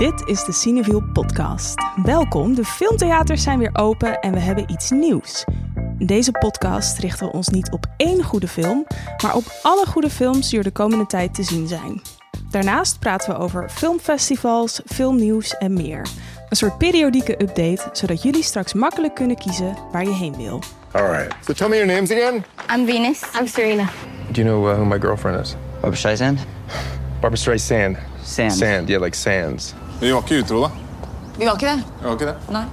Dit is de Cineviel podcast. Welkom, de filmtheaters zijn weer open en we hebben iets nieuws. In deze podcast richten we ons niet op één goede film, maar op alle goede films die er de komende tijd te zien zijn. Daarnaast praten we over filmfestivals, filmnieuws en meer. Een soort periodieke update, zodat jullie straks makkelijk kunnen kiezen waar je heen wil. All right. So tell me your names again. I'm Venus. I'm Serena. Do you know uh, who my girlfriend is? Barbra Streisand? Barbara Streisand. Sand. Sand, yeah, like sands. Vi var ikke utro, da. Vi var ikke det? Vi var ikke det. Nei.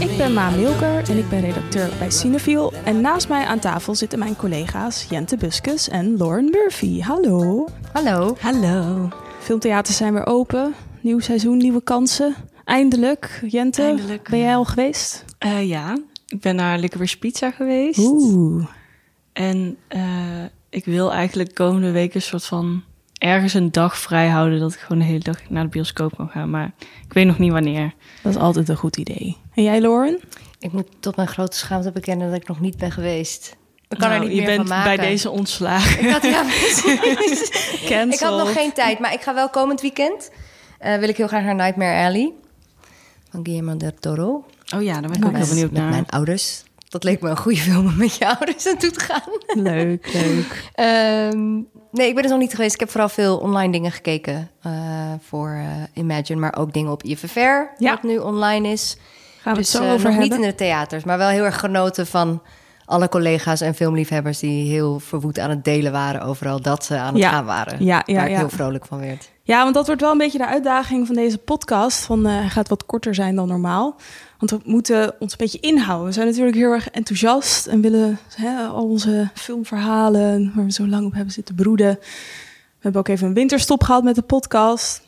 Ik ben Ma Milker en ik ben redacteur bij Cineviel. En naast mij aan tafel zitten mijn collega's Jente Buskus en Lauren Murphy. Hallo. Hallo. Hallo. Filmtheaters zijn weer open. Nieuw seizoen, nieuwe kansen. Eindelijk. Jente, Eindelijk, ben jij al geweest? Eh, ja, ik ben naar Licorice Pizza geweest. Oeh. En eh, ik wil eigenlijk komende week een soort van ergens een dag vrij houden dat ik gewoon de hele dag naar de bioscoop kan gaan. Maar ik weet nog niet wanneer. Dat is altijd een goed idee. En jij, Lauren? Ik moet tot mijn grote schaamte bekennen dat ik nog niet ben geweest. Ik kan Nou, er niet je meer bent van maken. bij deze ontslagen. Ik had, ja, ik had nog geen tijd, maar ik ga wel komend weekend. eh, wil ik heel graag naar Nightmare Alley. Van Guillermo del Toro. Oh ja, daar ben ik ook heel Met- benieuwd met naar. mijn ouders. Dat leek me een goede film om met je ouders naartoe te gaan. Leuk, leuk. Ehm, nee, ik ben dus nog niet geweest. Ik heb vooral veel online dingen gekeken eh, voor eh, Imagine, maar ook dingen op IFFR, Ja. wat nu online is. Gaan we dus het zo eh, over nog hebben. niet in de theaters, maar wel heel erg genoten van alle collega's en filmliefhebbers die heel verwoed aan het delen waren overal dat ze aan het Ja. gaan waren. Ja, ja, waar ik heel vrolijk van werd. Ja, want dat wordt wel een beetje de uitdaging van deze podcast. Van, eh, gaat wat korter zijn dan normaal. Want we moeten ons een beetje inhouden. We zijn natuurlijk heel erg enthousiast en willen hè, al onze filmverhalen, waar we zo lang op hebben zitten broeden. We hebben ook even een winterstop gehad met de podcast.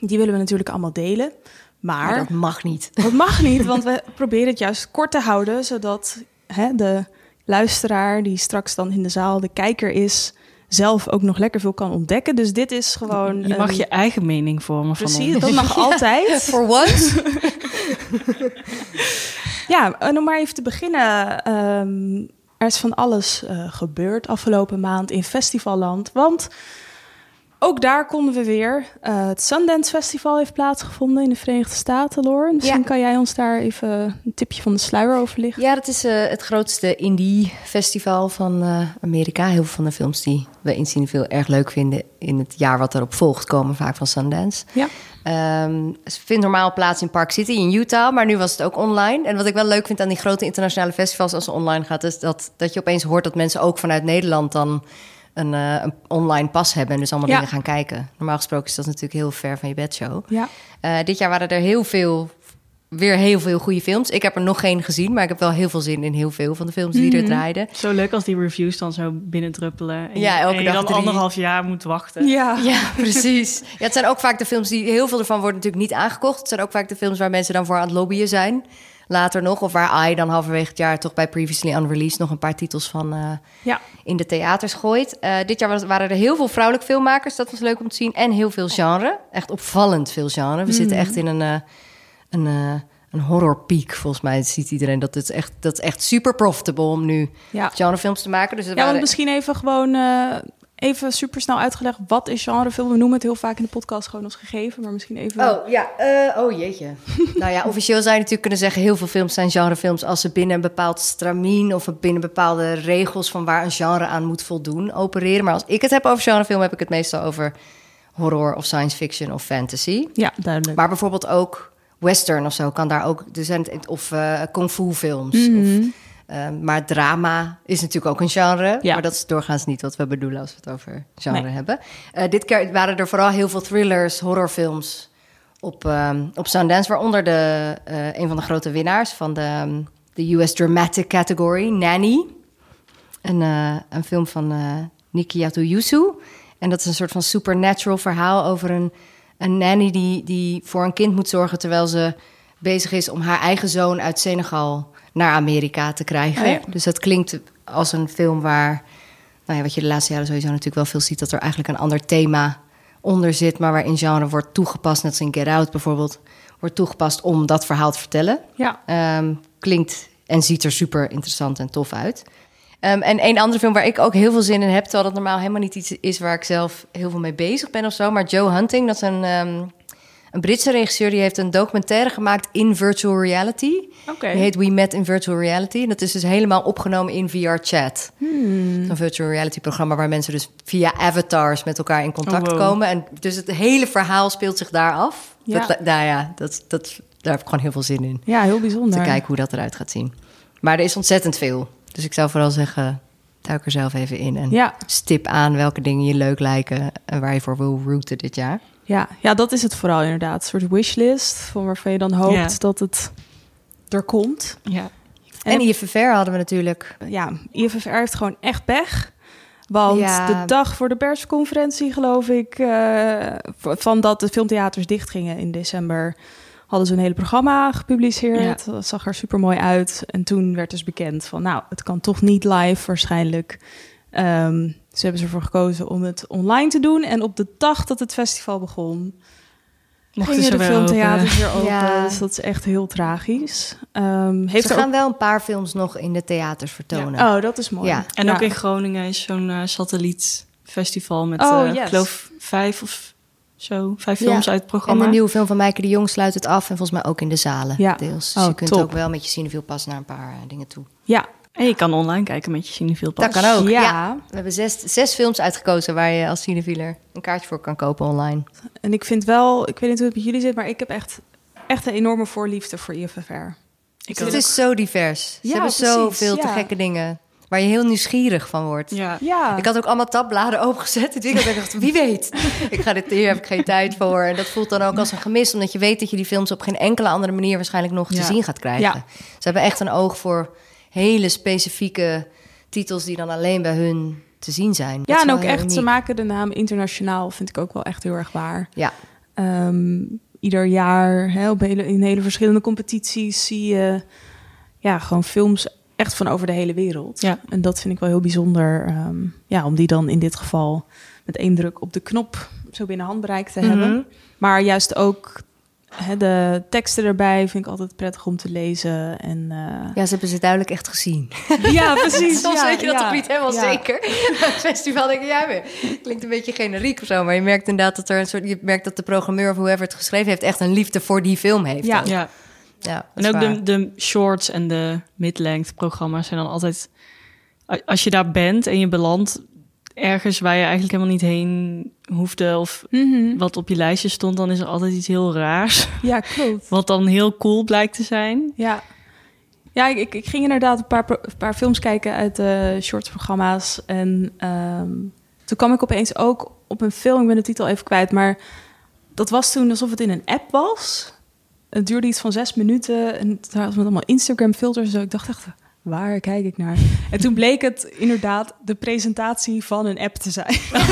Die willen we natuurlijk allemaal delen. Maar, Maar dat mag niet. dat mag niet, want we proberen het juist kort te houden, zodat hè, de luisteraar die straks dan in de zaal de kijker is, zelf ook nog lekker veel kan ontdekken. Dus dit is gewoon. Je mag een- je eigen mening vormen van Precies, ons. dat mag altijd. For once. Ja, en om maar even te beginnen. ehm, er is van alles eh, gebeurd afgelopen maand in festivalland. Want ook daar konden we weer. eh, het Sundance Festival heeft plaatsgevonden in de Verenigde Staten, Lauren. Misschien Ja. kan jij ons daar even een tipje van de sluier over lichten. Ja, dat is eh, het grootste indie-festival van eh, Amerika. Heel veel van de films die we in Cineville erg leuk vinden in het jaar wat erop volgt, komen vaak van Sundance. Ja. Het vindt normaal plaats in Park City in Utah, maar nu was het ook online. En wat ik wel leuk vind aan die grote internationale festivals als het online gaat, is dat, dat je opeens hoort dat mensen ook vanuit Nederland dan een, eh, een online pas hebben en dus allemaal Ja. dingen gaan kijken. Normaal gesproken is dat natuurlijk heel ver van je bedshow. Ja. Eh, dit jaar waren er heel veel, weer heel veel goede films. Ik heb er nog geen gezien, maar ik heb wel heel veel zin in heel veel van de films die er draaiden. Zo leuk als die reviews dan zo binnendruppelen. En Ja, je- elke en je dag dan drie. anderhalf jaar moet wachten. Ja. Ja, precies. Ja, het zijn ook vaak de films die... Heel veel ervan worden natuurlijk niet aangekocht. Het zijn ook vaak de films waar mensen dan voor aan het lobbyen zijn. Later nog. Of waar AI dan halverwege het jaar toch bij Previously Unreleased... nog een paar titels van eh, Ja. in de theaters gooit. Eh, dit jaar was- waren er heel veel vrouwelijke filmmakers. Dat was leuk om te zien. En heel veel genre. Echt opvallend veel genre. We zitten echt in een... eh, een een horror peak, volgens mij ziet iedereen dat het echt dat is echt super profitable om nu Ja. genrefilms te maken. Dus Ja, want misschien even gewoon even super snel uitgelegd. Wat is genrefilm? We noemen het heel vaak in de podcast gewoon als gegeven. Maar misschien even... Oh ja, eh, oh jeetje. nou ja, officieel zou je natuurlijk kunnen zeggen... heel veel films zijn genrefilms... als ze binnen een bepaald stramien... of binnen bepaalde regels van waar een genre aan moet voldoen opereren. Maar als ik het heb over genrefilm... heb ik het meestal over horror of science fiction of fantasy. Ja, duidelijk. Maar bijvoorbeeld ook western of zo kan daar ook... Er zijn, of eh kung fu films. Mhm. Of, eh, maar drama is natuurlijk ook een genre. Ja. Maar dat is doorgaans niet wat we bedoelen als we het over genre Nee. hebben. Eh, dit keer waren er vooral heel veel thrillers, horrorfilms op, ehm, op Sundance. Waaronder de, eh, een van de grote winnaars van de, ehm, de US Dramatic Category, Nanny. Een, eh, een film van Nikiatu Yusu. En dat is een soort van supernatural verhaal over een, een nanny die, die voor een kind moet zorgen... terwijl ze bezig is om haar eigen zoon uit Senegal naar Amerika te krijgen. Oh ja. Dus dat klinkt als een film waar... Nou ja, wat je de laatste jaren sowieso natuurlijk wel veel ziet... dat er eigenlijk een ander thema onder zit... maar waarin genre wordt toegepast, net als in Get Out bijvoorbeeld... wordt toegepast om dat verhaal te vertellen. Ja. Ehm, klinkt en ziet er super interessant en tof uit. Ehm, en een andere film waar ik ook heel veel zin in heb, terwijl dat normaal helemaal niet iets is waar ik zelf heel veel mee bezig ben of zo. Maar Joe Hunting, dat is een, ehm, een Britse regisseur, die heeft een documentaire gemaakt in virtual reality. Oké. Die heet We Met in Virtual Reality. En dat is dus helemaal opgenomen in VR-chat. Hmm. Een virtual reality programma waar mensen dus via avatars met elkaar in contact Oh, wow. komen. En dus het hele verhaal speelt zich daar af. Ja. Dat, nou ja, dat, dat, daar heb ik gewoon heel veel zin in. Ja, heel bijzonder. Te kijken hoe dat eruit gaat zien. Maar er is ontzettend veel. Dus ik zou vooral zeggen, duik er zelf even in. En Ja. stip aan welke dingen je leuk lijken en waar je voor wil routen dit jaar. Ja, ja, dat is het vooral inderdaad. Een soort wishlist van waarvan je dan hoopt Ja. dat het er komt. Ja. En, En- IFFR hadden we natuurlijk. Ja, IFFR heeft gewoon echt pech. Want Ja. de dag voor de persconferentie, geloof ik, eh, van dat de filmtheaters dichtgingen in december, hadden ze een hele programma gepubliceerd. Dat zag er super mooi uit. En toen werd dus bekend van, nou, het kan toch niet live waarschijnlijk. Ehm, dus hebben ze ervoor gekozen om het online te doen. En op de dag dat het festival begon, Mochten gingen ze de filmtheaters open. weer open. Ja. Dus dat is echt heel tragisch. Ehm, heeft Ze gaan wel een paar films nog in de theaters vertonen. ook... Oh, dat is mooi. Ja. En Ja. ook in Groningen is zo'n eh, satellietfestival met, Oh, yes. ik geloof, vijf of zo, vijf Ja. films uit het En programma. de nieuwe film van Maaike de Jong sluit het af. En volgens mij ook in de zalen Ja. deels. Dus Oh, je kunt top. ook wel met je cinefiel pas naar een paar eh, dingen toe. Ja, En je kan online kijken met je Cinefiel Pas. Dat kan ook. Ja. Ja. We hebben zes, zes films uitgekozen waar je als cinefieler een kaartje voor kan kopen online. En ik vind wel, ik weet niet hoe het met jullie zit, maar ik heb echt, echt een enorme voorliefde voor IFFR. Ik het ook. is zo divers. Ze Ja, hebben zoveel te gekke dingen waar je heel nieuwsgierig van wordt. Ja. Ja, Ik had ook allemaal tabbladen opengezet. Ik dacht, wie weet. Ik ga dit, hier heb ik geen tijd voor. En dat voelt dan ook als een gemis. Omdat je weet dat je die films op geen enkele andere manier waarschijnlijk nog te zien gaat krijgen. Ja. Ze hebben echt een oog voor hele specifieke titels die dan alleen bij hun te zien zijn. Dat ja en ook echt, ze maken de naam internationaal, vind ik ook wel echt heel erg waar. Ja, Ehm, ieder jaar, hè, op hele, in hele verschillende competities, zie je ja, gewoon films echt van over de hele wereld. Ja. En dat vind ik wel heel bijzonder, ehm, ja, om die dan in dit geval met één druk op de knop zo binnen handbereik te Mhm. hebben. Maar juist ook hè, de teksten erbij vind ik altijd prettig om te lezen. En, eh, ja, ze hebben ze duidelijk echt gezien. ja, precies. Soms ja, weet je dat ja, toch niet helemaal ja. zeker. Bij het festival denk je, ja, weer. klinkt een beetje generiek of zo. Maar je merkt inderdaad dat er een soort... Je merkt dat de programmeur of whoever het geschreven heeft... echt een liefde voor die film heeft. Ja. Ja. ja En ook de, de shorts en de mid-length programma's zijn dan altijd... Als je daar bent en je belandt ergens waar je eigenlijk helemaal niet heen hoefde... of Mhm. wat op je lijstje stond, dan is er altijd iets heel raars. Ja, klopt. Wat dan heel cool blijkt te zijn. Ja, ja ik, ik, ging inderdaad een paar, een paar films kijken uit de shortsprogramma's. En ehm, toen kwam ik opeens ook op een film, ik ben de titel even kwijt, maar dat was toen alsof het in een app was. Het duurde iets van zes minuten en het was met allemaal Instagram-filters en zo. Ik dacht echt, waar kijk ik naar? En toen bleek het inderdaad de presentatie van een app te zijn.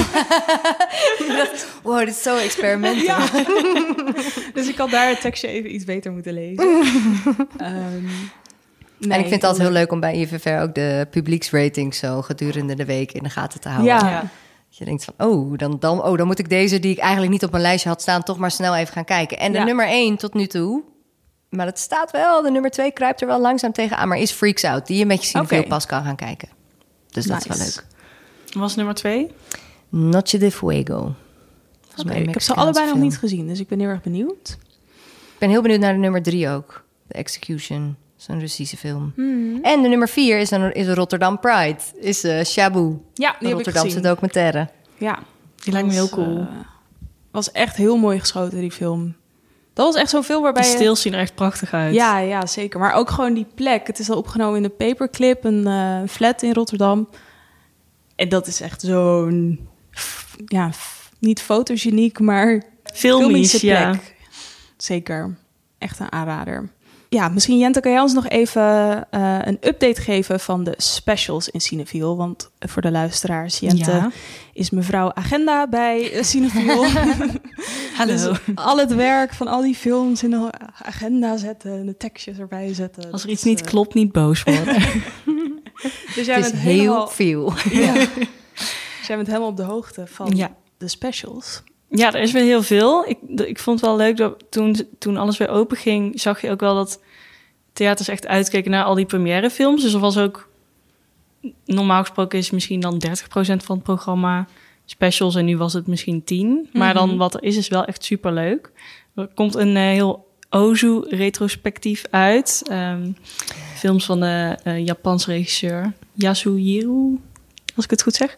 Wow, dit is zo experimental. Ja. dus ik had daar het tekstje even iets beter moeten lezen. Ehm, en ik vind het altijd heel leuk om bij IVFR ook de publieksratings zo gedurende de week in de gaten te houden. Ja. Ja. Dat je denkt van, oh dan, dan, oh, dan moet ik deze die ik eigenlijk niet op mijn lijstje had staan, toch maar snel even gaan kijken. En de Ja. nummer één tot nu toe, maar het staat wel, de nummer twee kruipt er wel langzaam tegenaan, maar is Freaks Out, die je met je cinefiel Oké. pas kan gaan kijken. Dus dat is wel leuk. Wat was nummer twee? Noche de Fuego. Een ik heb ze allebei nog niet gezien, dus ik ben heel erg benieuwd. Ik ben heel benieuwd naar de nummer drie ook. The Execution. Zo'n Russische film. Hmm. En de nummer vier is een, is Rotterdam Pride. Is eh Shabu. Ja, die heb ik Rotterdamse documentaire. Ja, Die lijkt me heel cool. eh, was echt heel mooi geschoten, die film. Dat was echt zo'n film waarbij... Die stils zien er echt prachtig uit. Ja, ja, zeker. Maar ook gewoon die plek. Het is al opgenomen in de Paperclip, een eh, flat in Rotterdam. En dat is echt zo'n... Ja, niet fotogeniek, maar Filmisch, filmische ja. plek. Zeker. Echt een aanrader. Ja, misschien Jente, kan jij ons nog even eh, een update geven van de specials in Cineviel? Want voor de luisteraars, Jente Ja. is mevrouw agenda bij eh, Cineviel. Hallo. Dus al het werk van al die films in de agenda zetten en de tekstjes erbij zetten. Als er iets is, niet eh, klopt, niet boos worden. Dus jij Het bent heel helemaal, veel. ja. Dus jij bent helemaal op de hoogte van Ja. de specials. Ja, er is weer heel veel. Ik, ik vond het wel leuk dat toen, toen alles weer open ging, zag je ook wel dat theaters echt uitkeken naar al die première films. Dus er was ook normaal gesproken is misschien dan 30% van het programma specials en nu was het misschien 10. Maar dan wat er is, is wel echt super leuk. Er komt een eh, heel Ozu retrospectief uit. Ehm, films van de eh, Japanse regisseur Yasuhiro, als ik het goed zeg.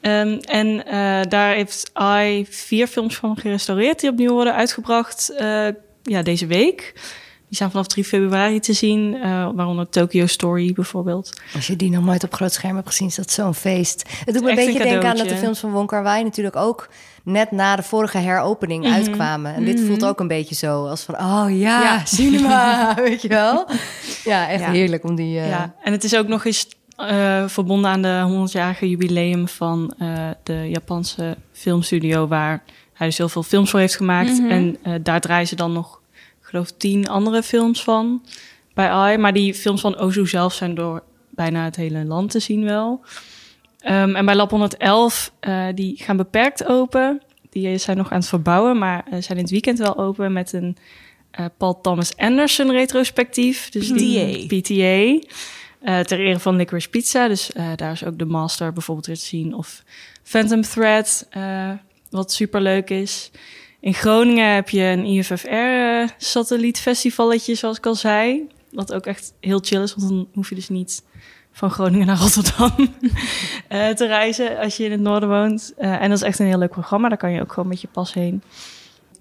Ehm, en eh, daar heeft I vier films van gerestaureerd die opnieuw worden uitgebracht eh, ja, deze week. Die zijn vanaf 3 februari te zien, eh, waaronder Tokyo Story bijvoorbeeld. Als je die nog nooit op groot scherm hebt gezien, is dat zo'n feest. Het doet me een beetje denken aan dat de films van Wong Kar-wai natuurlijk ook net na de vorige heropening Mhm. uitkwamen. En dit voelt ook een beetje zo als van, oh ja, Ja. cinema, weet je wel? Ja, echt Ja. heerlijk om die... Ja, en het is ook nog eens eh, verbonden aan de 100-jarige jubileum van eh, de Japanse filmstudio, waar hij dus heel veel films voor heeft gemaakt. En eh, daar draaien ze dan nog, ik geloof, tien andere films van bij AI. Maar die films van Ozu zelf zijn door bijna het hele land te zien wel. Ehm, en bij Lab 111, eh, die gaan beperkt open. Die zijn nog aan het verbouwen, maar zijn in het weekend wel open met een Paul Thomas Anderson retrospectief. Dus die PTA. Eh, ter ere van Licorice Pizza. Dus eh, daar is ook de Master bijvoorbeeld weer te zien. Of Phantom Thread, eh, wat superleuk is. In Groningen heb je een IFFR-satellietfestivalletje, zoals ik al zei. Wat ook echt heel chill is, want dan hoef je dus niet van Groningen naar Rotterdam te reizen als je in het noorden woont. En dat is echt een heel leuk programma. Daar kan je ook gewoon met je pas heen.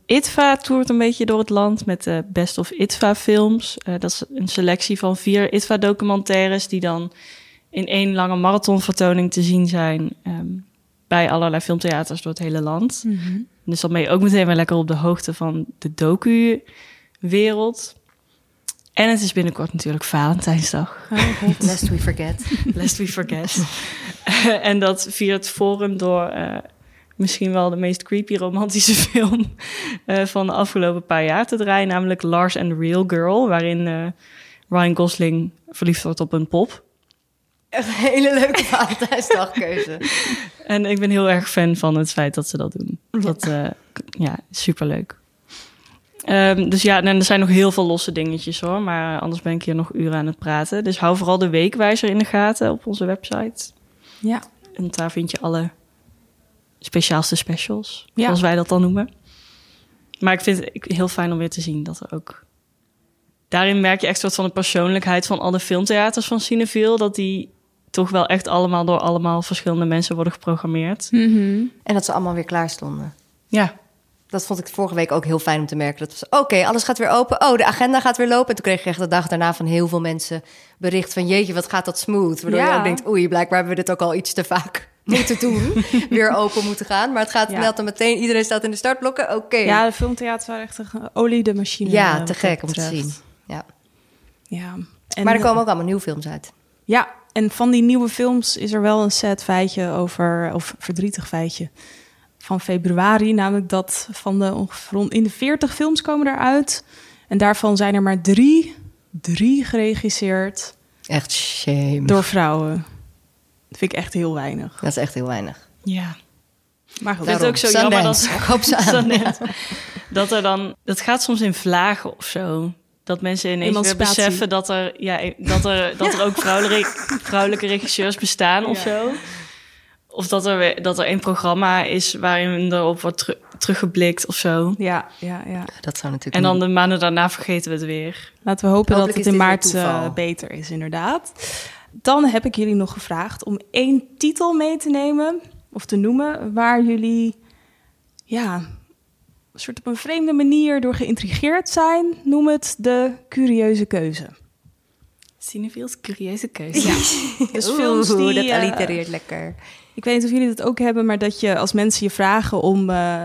ITVA toert een beetje door het land met de Best of ITVA films. Eh, dat is een selectie van vier ITVA documentaires die dan in één lange marathonvertoning te zien zijn ehm, bij allerlei filmtheaters door het hele land. Dus dan ben je ook meteen weer lekker op de hoogte van de docu-wereld. En het is binnenkort natuurlijk Valentijnsdag. Lest we forget. Lest we forget. en dat viert Forum door eh, misschien wel de meest creepy romantische film eh, van de afgelopen paar jaar te draaien. Namelijk Lars and the Real Girl, waarin eh, Ryan Gosling verliefd wordt op een pop. Een hele leuke Valentijnsdagkeuze. En ik ben heel erg fan van het feit dat ze dat doen. Dat, eh, ja, superleuk. Ehm, dus ja, en er zijn nog heel veel losse dingetjes hoor. Maar anders ben ik hier nog uren aan het praten. Dus hou vooral de weekwijzer in de gaten op onze website. Ja. En daar vind je alle speciaalste specials, Ja. zoals wij dat dan noemen. Maar ik vind het heel fijn om weer te zien dat er ook... Daarin merk je echt soort van de persoonlijkheid van alle filmtheaters van Cineville. Dat die toch wel echt allemaal door allemaal verschillende mensen worden geprogrammeerd. En dat ze allemaal weer klaar stonden. Ja, Dat vond ik vorige week ook heel fijn om te merken. Dat was, oké, alles gaat weer open. Oh, de agenda gaat weer lopen. En toen kreeg ik echt de dag daarna van heel veel mensen bericht van... jeetje, wat gaat dat smooth? Waardoor je Ja. ook denkt, oei, blijkbaar hebben we dit ook al iets te vaak moeten doen. weer open moeten gaan. Maar het gaat net en meteen, iedereen staat in de startblokken. Oké. Ja, de filmtheaters waren echt een geoliede machine. eh, Ja, wat te gek om te zien. Ja. Ja. En, maar er eh, komen ook allemaal nieuwe films uit. Ja, en van die nieuwe films is er wel een sad feitje over, of verdrietig feitje, van februari. Namelijk dat van de ongeveer rond- in de 40 films komen eruit. En daarvan zijn er maar drie, drie geregisseerd Echt shame. door vrouwen. Dat vind ik echt heel weinig. Dat is echt heel weinig. ja. Maar goed, het ook zo Sundance. jammer dat, Ik hoop ze aan. Sundance. dat er dan... Dat gaat soms in vlagen of zo. Dat mensen ineens weer beseffen dat er, ja, dat er, dat er ook vrouwelijke, vrouwelijke regisseurs bestaan of zo. Of dat er, weer, dat er een programma is waarin erop wordt teru- teruggeblikt of zo. Ja, ja, ja. Dat zou natuurlijk En dan de maanden daarna vergeten we het weer. Laten we hopen Hopelijk dat het is in maart eh, beter is, inderdaad. Dan heb ik jullie nog gevraagd om één titel mee te nemen of te noemen waar jullie ja, een soort op een vreemde manier door geïntrigeerd zijn. Noem het de curieuze keuze. Cineville's curieuze keuze. Dus Oeh, films die... dat eh, allitereert lekker. ik weet niet of jullie dat ook hebben, maar dat je als mensen je vragen om, eh,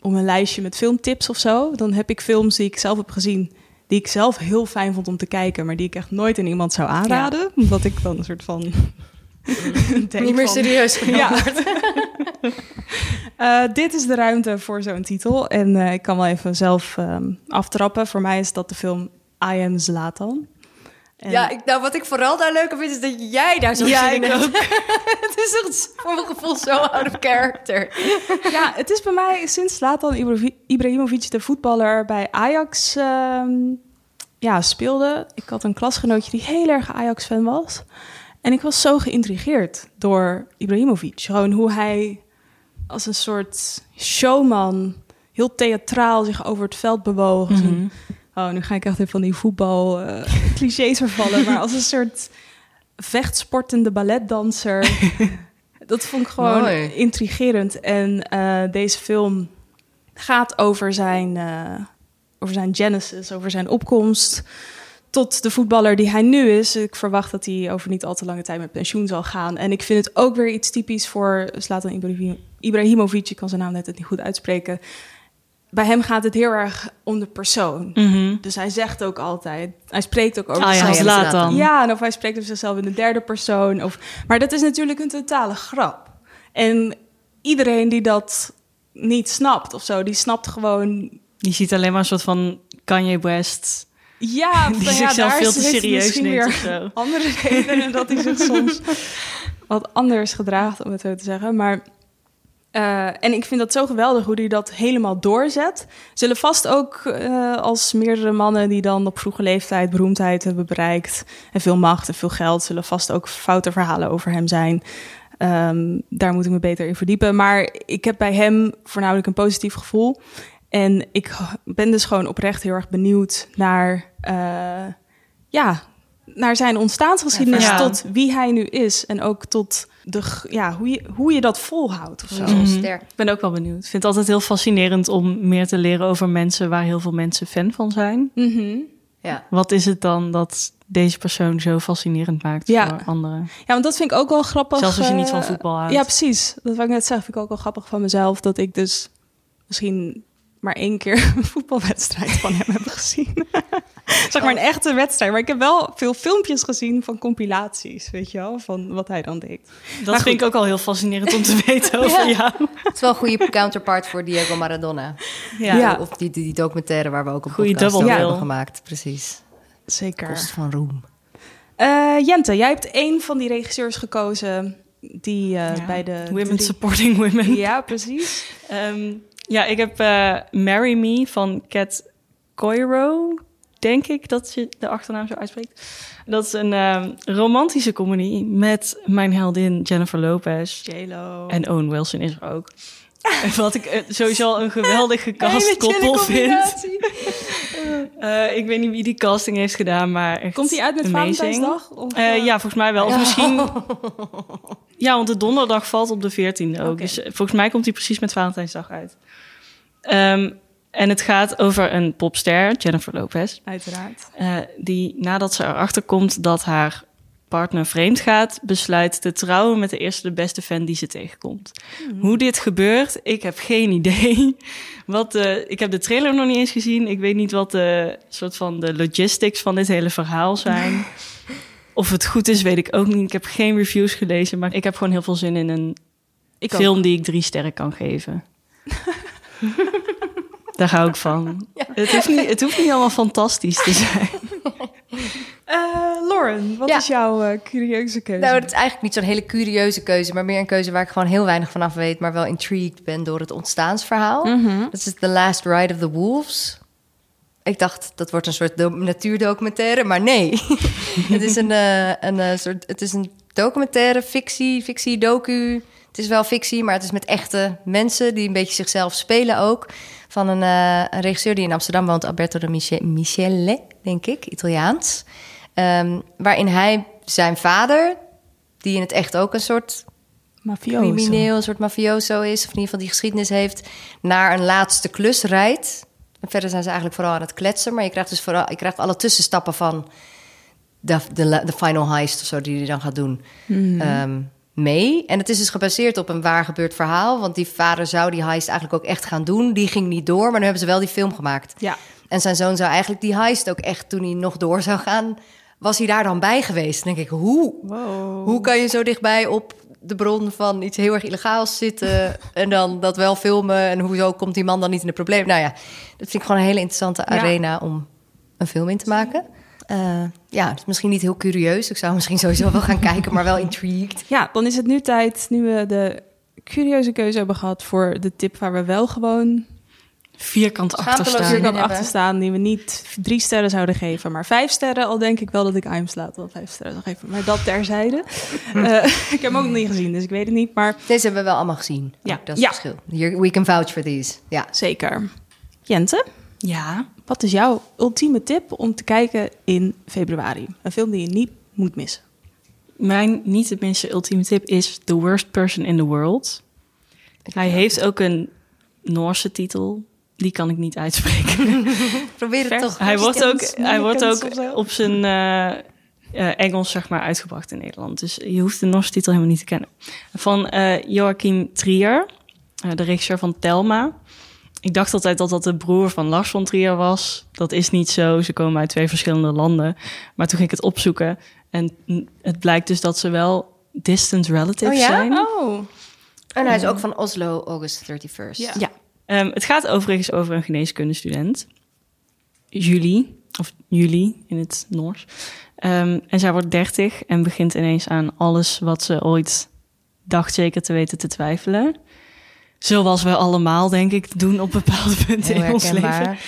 om een lijstje met filmtips of zo, dan heb ik films die ik zelf heb gezien, die ik zelf heel fijn vond om te kijken, maar die ik echt nooit aan iemand zou aanraden, omdat ik dan een soort van Niet meer van- serieus genomen. Ja. Eh, dit is de ruimte voor zo'n titel en eh, ik kan wel even zelf ehm, aftrappen. Voor mij is dat de film I Am Zlatan. En- Ja, ik, nou, wat ik vooral daar leuk aan vind, is dat jij daar zo Ja, zin in hebt. het is echt voor mijn gevoel zo out of character. Ja, het is bij mij sinds Zlatan Ibra- Ibrahimovic, de voetballer, bij Ajax ehm, ja, speelde. Ik had een klasgenootje die heel erg Ajax-fan was. En ik was zo geïntrigeerd door Ibrahimovic. Gewoon hoe hij als een soort showman heel theatraal zich over het veld bewoog. Mhm. Oh, nu ga ik echt even van die voetbal eh, clichés vervallen. maar als een soort vechtsportende balletdanser. dat vond ik gewoon Mooi. intrigerend. En eh, deze film gaat over zijn, eh, over zijn genesis, over zijn opkomst tot de voetballer die hij nu is. Ik verwacht dat hij over niet al te lange tijd met pensioen zal gaan. En ik vind het ook weer iets typisch voor Ibrahim- Ibrahimovic. Ik kan zijn naam net niet goed uitspreken. Bij hem gaat het heel erg om de persoon. Mhm. Dus hij zegt ook altijd, hij spreekt ook over Ah ja, zichzelf. ja, dan. Ja, en of hij spreekt over zichzelf in de derde persoon. Of, maar dat is natuurlijk een totale grap. En iedereen die dat niet snapt of zo, die snapt gewoon... Je ziet alleen maar een soort van Kanye West... Ja, Die ja, zichzelf daar veel te serieus neemt of zo. andere redenen dat hij zich soms wat anders gedraagt, om het zo te zeggen. Maar, eh, en ik vind dat zo geweldig hoe hij dat helemaal doorzet. Zullen vast ook eh, als meerdere mannen die dan op vroege leeftijd beroemdheid hebben bereikt en veel macht en veel geld, zullen vast ook foute verhalen over hem zijn. Ehm, daar moet ik me beter in verdiepen. Maar ik heb bij hem voornamelijk een positief gevoel. En ik ben dus gewoon oprecht heel erg benieuwd naar, eh, ja, naar zijn ontstaansgeschiedenis Ja. tot wie hij nu is. En ook tot de, ja, hoe, je, hoe je dat volhoudt of zo. Mhm. sterk. Ik ben ook wel benieuwd. Ik vind het altijd heel fascinerend om meer te leren over mensen waar heel veel mensen fan van zijn. Mhm. Ja. Wat is het dan dat deze persoon zo fascinerend maakt Ja. voor anderen? Ja, want dat vind ik ook wel grappig. Zelfs als je niet eh, van voetbal houdt. Ja, precies. Dat wat ik net zeg, vind ik ook wel grappig van mezelf. Dat ik dus misschien maar één keer een voetbalwedstrijd van hem heb gezien. zeg maar een echte wedstrijd. Maar ik heb wel veel filmpjes gezien van compilaties, weet je wel, van wat hij dan deed. Dat goed. vind ik ook al heel fascinerend om te weten over jou. Het is wel een goede counterpart voor Diego Maradona. Ja. Ja. Of die, die, documentaire waar we ook een over bill. hebben gemaakt. Precies. Zeker. Kost van roem. Eh, Jente, jij hebt één van die regisseurs gekozen die eh, Ja. bij de... Women drie- supporting women. Ja, precies. Ehm, ja, ik heb eh, Marry Me van Cat Coiro, denk ik dat je de achternaam zo uitspreekt. Dat is een ehm, romantische comedy met mijn heldin Jennifer Lopez. J-Lo. En Owen Wilson is er ook. Wat ik eh, sowieso al een geweldig gecast Hele chille koppel vind. Eh, ik weet niet wie die casting heeft gedaan, maar echt Komt hij uit met amazing. Valentijnsdag? Of, ja, volgens mij wel. Of misschien... Ja, want de donderdag valt op de 14e ook. Dus volgens mij komt hij precies met Valentijnsdag uit. Ehm, en het gaat over een popster, Jennifer Lopez... Uiteraard. eh, die nadat ze erachter komt dat haar partner vreemd gaat... besluit te trouwen met de eerste de beste fan die ze tegenkomt. Hoe dit gebeurt, ik heb geen idee. Wat de, ik heb de trailer nog niet eens gezien. Ik weet niet wat de soort van de logistics van dit hele verhaal zijn. Of het goed is, weet ik ook niet. Ik heb geen reviews gelezen, maar ik heb gewoon heel veel zin in een Ik film die ik drie sterren kan geven. Daar hou ik van. Het, hoeft niet, het hoeft niet allemaal fantastisch te zijn. Eh, Lauren, wat Ja. is jouw eh, curieuze keuze? Nou, het is eigenlijk niet zo'n hele curieuze keuze, maar meer een keuze waar ik gewoon heel weinig vanaf weet, maar wel intrigued ben door het ontstaansverhaal. Dat is The Last Ride of the Wolves. Ik dacht, dat wordt een soort do- natuurdocumentaire, maar nee. het is een, eh, een eh, soort, het is een documentaire, fictie, fictie, docu. Het is wel fictie, maar het is met echte mensen die een beetje zichzelf spelen ook. Van een, eh, een regisseur die in Amsterdam woont, Alberto de Miche- Michele, denk ik, Italiaans. Ehm, waarin hij zijn vader, die in het echt ook een soort Mafioso. crimineel, een soort mafioso is, of in ieder geval die geschiedenis heeft, naar een laatste klus rijdt. En verder zijn ze eigenlijk vooral aan het kletsen, maar je krijgt dus vooral, je krijgt alle tussenstappen van de, de, final heist of zo die hij dan gaat doen ehm, mee. En het is dus gebaseerd op een waar gebeurd verhaal, want die vader zou die heist eigenlijk ook echt gaan doen. Die ging niet door, maar nu hebben ze wel die film gemaakt. Ja. En zijn zoon zou eigenlijk die heist ook echt, toen hij nog door zou gaan, was hij daar dan bij geweest. Dan denk ik, hoe? Wow. Hoe kan je zo dichtbij op de bron van iets heel erg illegaals zitten en dan dat wel filmen? En hoezo komt die man dan niet in de probleem? Nou ja, dat vind ik gewoon een hele interessante Ja. arena om een film in te maken. Eh, ja, het is misschien niet heel curieus. Ik zou misschien sowieso wel gaan kijken, maar wel intrigued. Ja, dan is het nu tijd, nu we de curieuze keuze hebben gehad voor de tip waar we wel gewoon vierkant in kan hebben. achter staan die we niet drie sterren zouden geven, maar vijf sterren. Al denk ik wel dat ik Eimslaat wel vijf sterren zou geven. Maar dat terzijde. Eh, ik heb hem ook nog niet gezien, dus ik weet het niet. Maar Deze hebben we wel allemaal gezien. Ja. Ook, dat is Ja. het verschil. Here, we can vouch for these. Ja. zeker. Jente, Ja, wat is jouw ultieme tip om te kijken in februari? Een film die je niet moet missen. mijn niet het minste ultieme tip is The Worst Person in the World. Hij heeft ook een Noorse titel. Die kan ik niet uitspreken. Probeer het Vers. toch. hij wordt ook, hij wordt ook op zijn eh, eh, Engels zeg maar, uitgebracht in Nederland. Dus je hoeft de Noorse titel helemaal niet te kennen. Van eh Joachim Trier, de regisseur van Telma. Ik dacht altijd dat dat de broer van Lars von Trier was. Dat is niet zo. Ze komen uit twee verschillende landen. Maar toen ging ik het opzoeken. En het blijkt dus dat ze wel distant relatives Oh ja? zijn. Oh, En hij is ook van Oslo, August 31st. Ja. Ja. Ehm, het gaat overigens over een geneeskundestudent. Julie, of Julie in het Noors. Ehm, en zij wordt 30 en begint ineens aan alles wat ze ooit dacht zeker te weten te twijfelen. Zoals we allemaal, denk ik, doen op bepaalde punten Heel in ons leven.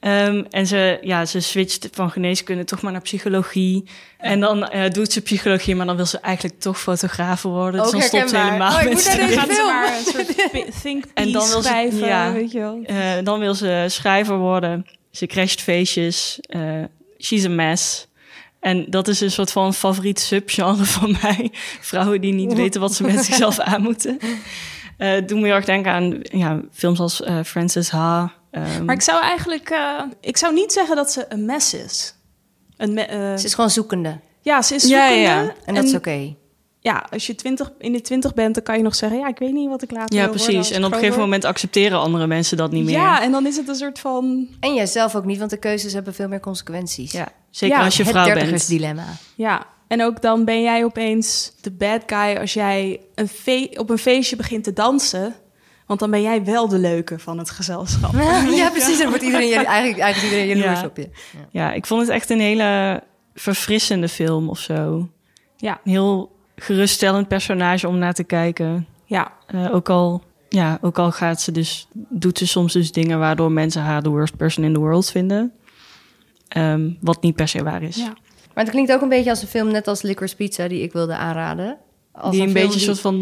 Ehm, en ze, ja, ze switcht van geneeskunde toch maar naar psychologie. En dan eh, doet ze psychologie, maar dan wil ze eigenlijk toch fotograaf worden. Dus dan stopt ze helemaal Oh, met studeren. ze En dan wil ze- schrijven, ja. weet je wel. Eh, dan wil ze schrijver worden. Ze crasht feestjes. eh she's a mess. En dat is een soort van favoriet subgenre van mij. Vrouwen die niet weten wat ze met zichzelf aan moeten. Eh doe me heel erg denken aan ja, films als eh, Frances Ha. ehm, Maar ik zou eigenlijk, eh, ik zou niet zeggen dat ze een mes is. Een me- eh, Ze is gewoon zoekende. ja, ze is Ja, zoekende. ja. En dat is oké. Ja, als je 20, in de twintig bent, dan kan je nog zeggen... ja, ik weet niet wat ik later ja, precies. En op een gegeven word. moment accepteren andere mensen dat niet meer. Ja, en dan is het een soort van... En jijzelf ook niet, want de keuzes hebben veel meer consequenties. Ja, zeker Ja, als je het vrouw bent. dertigersdilemma. Ja, en ook dan ben jij opeens de bad guy als jij een op een feestje begint te dansen. Want dan ben jij wel de leuke van het gezelschap. ja, precies. Dan wordt iedereen, eigenlijk, eigenlijk iedereen jaloers Ja. op je. Ja, ik vond het echt een hele verfrissende film of zo. Ja, Een heel geruststellend personage om naar te kijken. ja. Eh, ook, al, ja, ook al gaat ze dus, doet ze soms dus dingen waardoor mensen haar de worst person in the world vinden. Ehm, wat niet per se waar is. ja. Maar het klinkt ook een beetje als een film, net als Licorice Pizza, die ik wilde aanraden. Als die een beetje een soort van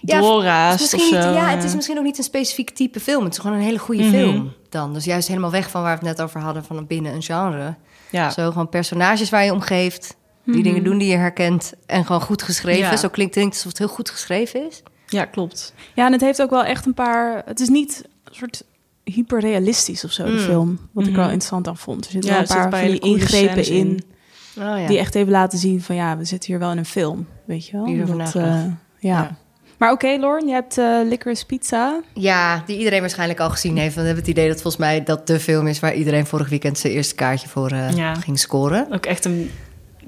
Ja, het doorraast is of misschien zo. niet, ja, het is Ja. misschien ook niet een specifiek type film. Het is gewoon een hele goede Mhm. film dan. Dus juist helemaal weg van waar we het net over hadden, van binnen een genre. Ja. Zo gewoon personages waar je om geeft, die dingen doen die je herkent en gewoon goed geschreven. Ja. Zo klinkt het alsof het heel goed geschreven is. ja, klopt. ja, en het heeft ook wel echt een paar... Het is niet een soort hyperrealistisch of zo, de Mm. film. Wat ik wel Mhm. interessant aan vond. Er zitten Ja, wel een paar van die ingrepen in... in. Oh, ja. Die echt even laten zien van ja, we zitten hier wel in een film. Weet je wel? Dat, eh, ja. Ja. Maar oké, Lauren, je hebt eh Licorice Pizza. Ja, die iedereen waarschijnlijk al gezien heeft. Want we hebben het idee dat volgens mij dat de film is waar iedereen vorig weekend zijn eerste kaartje voor eh, Ja. ging scoren. Ook echt een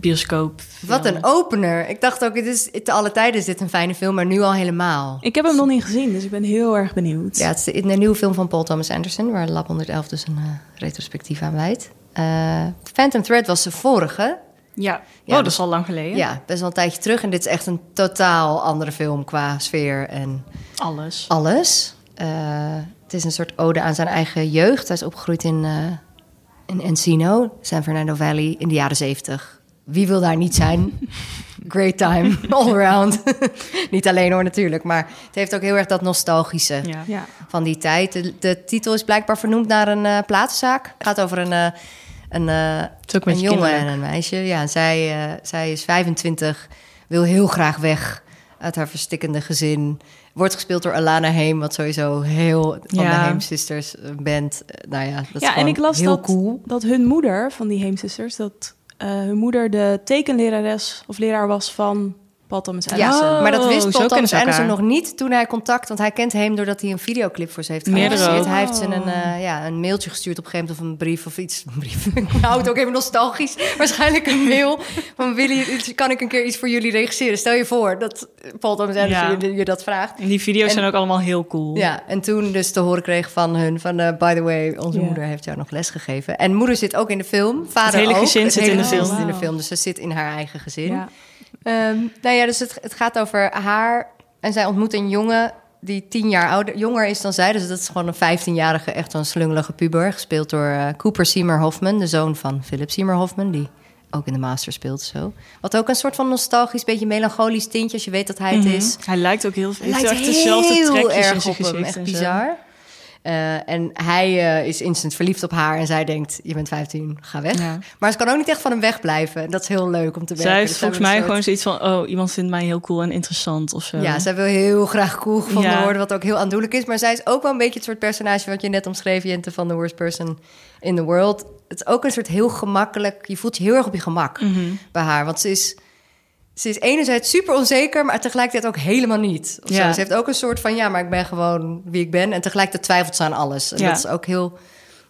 bioscoop. Wat een opener. Ik dacht ook, het is, te alle tijden is dit een fijne film, maar nu al helemaal. Ik heb hem nog niet gezien, dus ik ben heel erg benieuwd. Ja, het is de, de nieuwe film van Paul Thomas Anderson, waar Lab 111 dus een eh, retrospectief aan wijdt. Eh, Phantom Thread was de vorige. Ja, Ja, oh, dat is al lang geleden. Ja, best wel een tijdje terug. En dit is echt een totaal andere film qua sfeer en Alles. alles. Eh, het is een soort ode aan zijn eigen jeugd. Hij is opgegroeid in, in Encino, San Fernando Valley, in de jaren zeventig. Wie wil daar niet zijn? Great time, all around. niet alleen hoor natuurlijk, maar het heeft ook heel erg dat nostalgische Ja. Ja. van die tijd. De, de titel is blijkbaar vernoemd naar een eh platenzaak. Het gaat over een, eh, een, eh, een jongen en een meisje. Ja, zij, eh, zij is 25, wil heel graag weg uit haar verstikkende gezin. Wordt gespeeld door Alana Heem, wat sowieso heel van Ja. de Heem Sisters band. eh, Nou ja, dat is ja, en ik las heel dat, cool. dat hun moeder van die Heemsisters, dat hun moeder de tekenlerares of leraar was van Paul Thomas Anderson. Ja, maar dat Oh, wist zo Paul Thomas Anderson nog niet toen hij contact... want hij kent hem doordat hij een videoclip voor ze heeft ook. Hij heeft ze een, eh, ja, een mailtje gestuurd op een gegeven moment... of een brief of iets. Een brief. Ik hou het ook even nostalgisch. Waarschijnlijk een mail van... Willy, kan ik een keer iets voor jullie regisseren? Stel je voor dat Paul Thomas Anderson Ja. je, je dat vraagt. En die video's En- zijn ook allemaal heel cool. Ja, en toen dus te horen kreeg van hun... van eh, by the way, onze moeder heeft jou nog les gegeven. En moeder zit ook in de film. Vader Het hele ook. gezin zit in de gezin film. zit in de film. Dus ze zit in haar eigen gezin. Ja. Ehm, nou ja, dus het, het gaat over haar. En zij ontmoet een jongen die tien jaar ouder, jonger is dan zij. Dus dat is gewoon een 15-jarige, echt een slungelige puber. Gespeeld door eh, Cooper Seymour Hoffman, de zoon van Philip Seymour Hoffman, die ook in de Master speelt zo. Wat ook een soort van nostalgisch, beetje melancholisch tintje als je weet dat hij het is. Hij lijkt ook heel, heeft Lijkt echt dezelfde trekjes erg op hem, echt bizar. Eh, en hij eh, is instant verliefd op haar en zij denkt, je bent 15, ga weg. Ja. Maar ze kan ook niet echt van hem wegblijven. En dat is heel leuk om te merken. Zij heeft Dus volgens mij gewoon zoiets van... oh, iemand vindt mij heel cool en interessant of zo. Ja, zij wil heel graag cool gevonden Ja. worden, wat ook heel aandoenlijk is. Maar zij is ook wel een beetje het soort personage wat je net omschreef, Jente, van The Worst Person in the World. Het is ook een soort heel gemakkelijk, je voelt je heel erg op je gemak Mhm. bij haar. Want ze is, ze is enerzijds super onzeker, maar tegelijkertijd ook helemaal niet. Ja. Ze heeft ook een soort van, ja, maar ik ben gewoon wie ik ben. En tegelijkertijd twijfelt ze aan alles. En Ja. dat is ook heel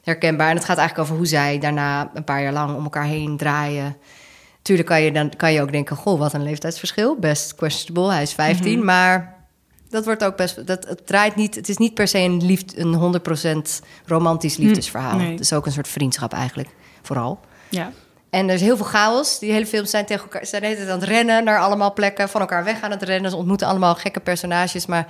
herkenbaar. En het gaat eigenlijk over hoe zij daarna een paar jaar lang om elkaar heen draaien. Tuurlijk kan je, dan kan je ook denken, goh, wat een leeftijdsverschil. Best questionable, hij is 15. Mhm. Maar dat wordt ook best... Dat, het, draait niet, het is niet per se een, liefd, een 100% romantisch liefdesverhaal. nee. Het is ook een soort vriendschap eigenlijk, vooral. Ja. En er is heel veel chaos. Die hele films zijn tegen elkaar... Ze zijn aan het rennen naar allemaal plekken. Van elkaar weg aan het rennen. Ze ontmoeten allemaal gekke personages. Maar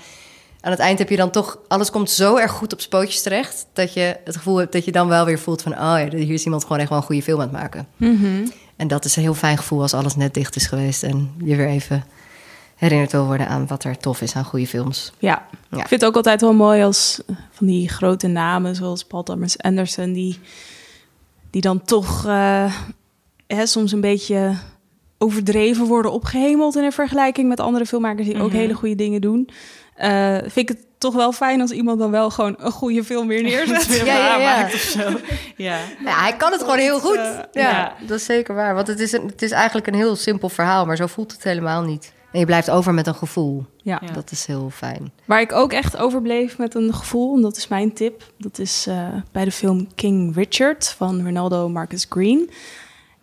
aan het eind heb je dan toch... Alles komt zo erg goed op spootjes terecht... dat je het gevoel hebt dat je dan wel weer voelt van... oh ja, hier is iemand gewoon echt wel een goede film aan het maken. Mhm. En dat is een heel fijn gevoel als alles net dicht is geweest... en je weer even herinnerd wil worden aan wat er tof is aan goede films. Ja. Ja. ik vind het ook altijd wel mooi als eh, van die grote namen, zoals Paul Thomas Anderson, die, die dan toch eh, hè, soms een beetje overdreven worden opgehemeld in een vergelijking met andere filmmakers die ook Mhm. hele goede dingen doen. Eh, vind ik het toch wel fijn als iemand dan wel gewoon een goede film weer neerzet. Weer Ja, ja, ja. of zo. Ja. Ja, hij kan het gewoon heel goed. eh, ja, ja. dat is zeker waar. Want het is, een, het is eigenlijk een heel simpel verhaal... maar zo voelt het helemaal niet. En je blijft over met een gevoel. Ja. Ja. Dat is heel fijn. Waar ik ook echt overbleef met een gevoel, en dat is mijn tip, dat is eh, bij de film King Richard van Ronaldo Marcus Green.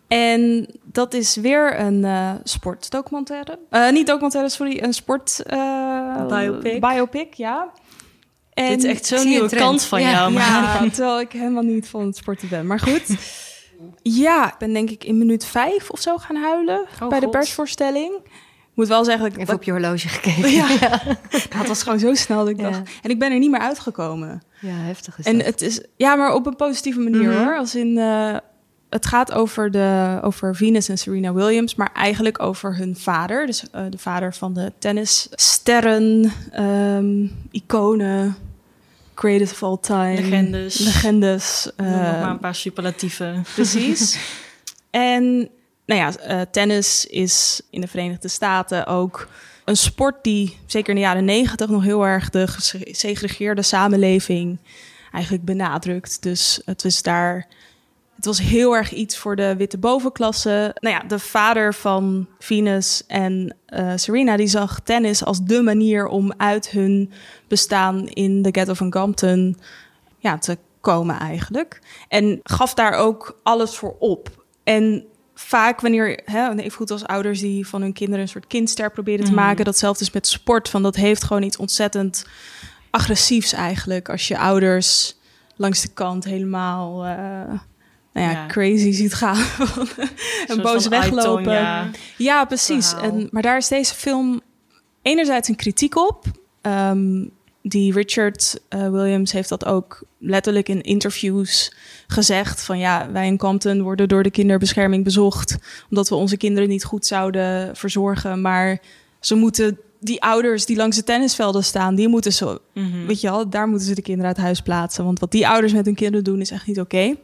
En dat is weer een eh sportdocumentaire. Eh, niet documentaire, sorry, een sport... eh, Biopic. Biopic, ja. En, Dit is echt zo'n nieuwe kant van Ja. jou. Maar Ja, terwijl ik helemaal niet van het sporten ben. Maar goed. Ja, ik ben denk ik in minuut vijf of zo gaan huilen Oh, bij de persvoorstelling. Ik moet wel zeggen dat ik... Even op je horloge gekeken. ja, dat was gewoon zo snel dat ik Ja. dacht... En ik ben er niet meer uitgekomen. Ja, heftig is En dat. het is... Ja, maar op een positieve manier Mhm. hoor. Als in... het gaat over, de, over Venus en Serena Williams, maar eigenlijk over hun vader. Dus eh, de vader van de tennissterren, ehm, iconen, greatest of all time. Legendes. Legendes. Nog eh, maar een paar superlatieven. Precies. en nou ja, eh, tennis is in de Verenigde Staten ook een sport die zeker in de jaren negentig nog heel erg de gesegregeerde samenleving eigenlijk benadrukt. Dus het was daar. Het was heel erg iets voor de witte bovenklasse. Nou ja, de vader van Venus en eh, Serena die zag tennis als de manier om uit hun bestaan in de ghetto van Compton ja, te komen eigenlijk. En gaf daar ook alles voor op. En vaak wanneer, hè, even goed als ouders die van hun kinderen een soort kindster proberen te Mhm. maken, datzelfde is met sport, van dat heeft gewoon iets ontzettend agressiefs eigenlijk. Als je ouders langs de kant helemaal, eh, nou ja, Ja. crazy ziet gaan. en boos weglopen. Ja. Ja, precies. verhaal. En, maar daar is deze film enerzijds een kritiek op. Ehm, die Richard eh, Williams heeft dat ook letterlijk in interviews gezegd. Van ja, wij in Compton worden door de kinderbescherming bezocht. Omdat we onze kinderen niet goed zouden verzorgen. Maar ze moeten, die ouders die langs de tennisvelden staan, die moeten zo, Mhm. weet je wel, daar moeten ze de kinderen uit huis plaatsen. Want wat die ouders met hun kinderen doen is echt niet oké.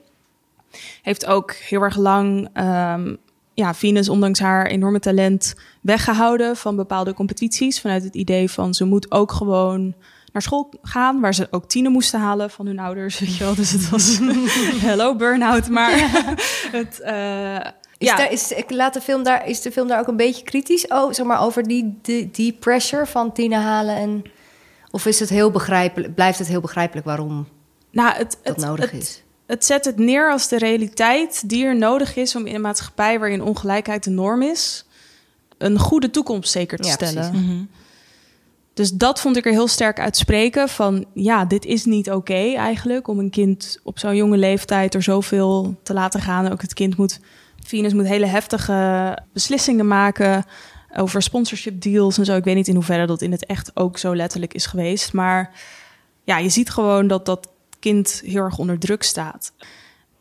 Heeft ook heel erg lang ehm, ja, Venus, ondanks haar enorme talent, weggehouden van bepaalde competities. Vanuit het idee van ze moet ook gewoon naar school gaan, waar ze ook tienen moesten halen van hun ouders. Weet je wel? Dus het was hello burn-out. Maar het, eh, Is, ja. daar, is, ik laat de film daar, is de film daar ook een beetje kritisch oh, zeg maar, over die, die, die pressure van Tina halen? En, of is het heel begrijpelijk, blijft het heel begrijpelijk waarom nou, het, dat het, nodig het- is? Het zet het neer als de realiteit die er nodig is om in een maatschappij waarin ongelijkheid de norm is, een goede toekomst zeker te Ja, stellen. Mhm. Dus dat vond ik er heel sterk uitspreken van ja, dit is niet oké eigenlijk om een kind op zo'n jonge leeftijd er zoveel te laten gaan. Ook het kind moet, Venus moet hele heftige beslissingen maken. over sponsorship deals en zo. Ik weet niet in hoeverre dat in het echt ook zo letterlijk is geweest. Maar ja, je ziet gewoon dat dat kind heel erg onder druk staat.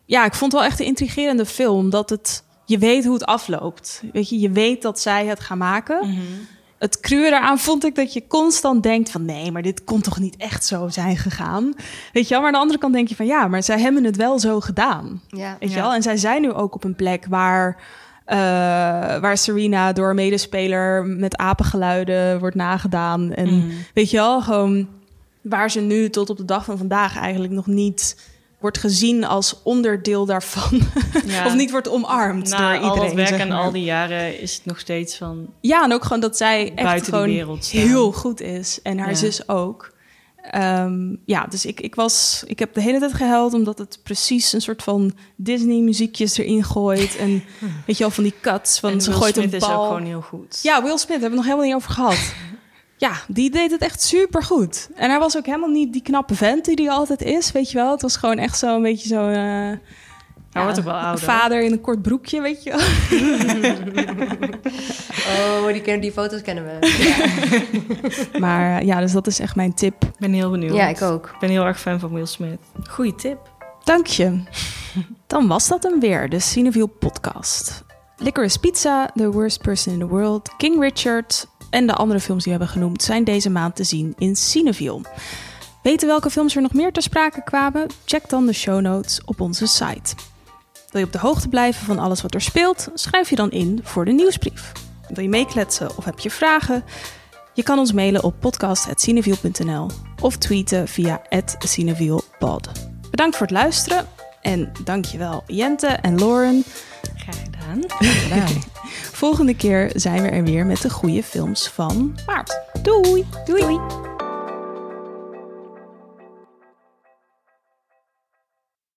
Ja, ik vond het wel echt een intrigerende film. Dat het, je weet hoe het afloopt. Weet je, je weet dat zij het gaan maken. Mhm. Het cruwe daaraan vond ik dat je constant denkt van... nee, maar dit kon toch niet echt zo zijn gegaan? Weet je wel? Maar aan de andere kant denk je van... ja, maar zij hebben het wel zo gedaan. Ja. Weet je Ja. wel? En zij zijn nu ook op een plek waar, eh, waar Serena door een medespeler met apengeluiden wordt nagedaan. En Mhm. weet je wel, gewoon waar ze nu tot op de dag van vandaag eigenlijk nog niet wordt gezien als onderdeel daarvan. Ja. of niet wordt omarmd Na door iedereen. al dat werk zeg en al die jaren is het nog steeds van... Ja, en ook gewoon dat zij echt gewoon wereld heel goed is. En haar Ja. zus ook. Ehm, ja, dus ik, ik, was, ik heb de hele tijd gehuild omdat het precies een soort van Disney-muziekjes erin gooit. En weet je wel, van die cuts. Van en ze Will gooit Smith een is ook gewoon heel goed. Ja, Will Smith, daar hebben we nog helemaal niet over gehad. ja, die deed het echt super goed. En hij was ook helemaal niet die knappe vent die hij altijd is, weet je wel. Het was gewoon echt zo'n beetje zo... eh, Hij wordt ook wel ouder. vader in een kort broekje, weet je wel. Oh, die, kennen, die foto's kennen we. Maar eh, ja, dus dat is echt mijn tip. Ik ben heel benieuwd. Ja, ik ook. Ik ben heel erg fan van Will Smith. Goeie tip. Dank je. Dan was dat hem weer, de Cineville podcast. Licorice Pizza, The Worst Person in the World, King Richard en de andere films die we hebben genoemd zijn deze maand te zien in Cineville. Weten welke films er nog meer ter sprake kwamen? Check dan de show notes op onze site. Wil je op de hoogte blijven van alles wat er speelt? Schrijf je dan in voor de nieuwsbrief. Wil je meekletsen of heb je vragen? Je kan ons mailen op podcast.cineviel.nl of tweeten via @cinevielpod. Bedankt voor het luisteren en dankjewel Jente en Lauren. Gedaan. Volgende keer zijn we er weer met de goede films van maart. Doei! Doei!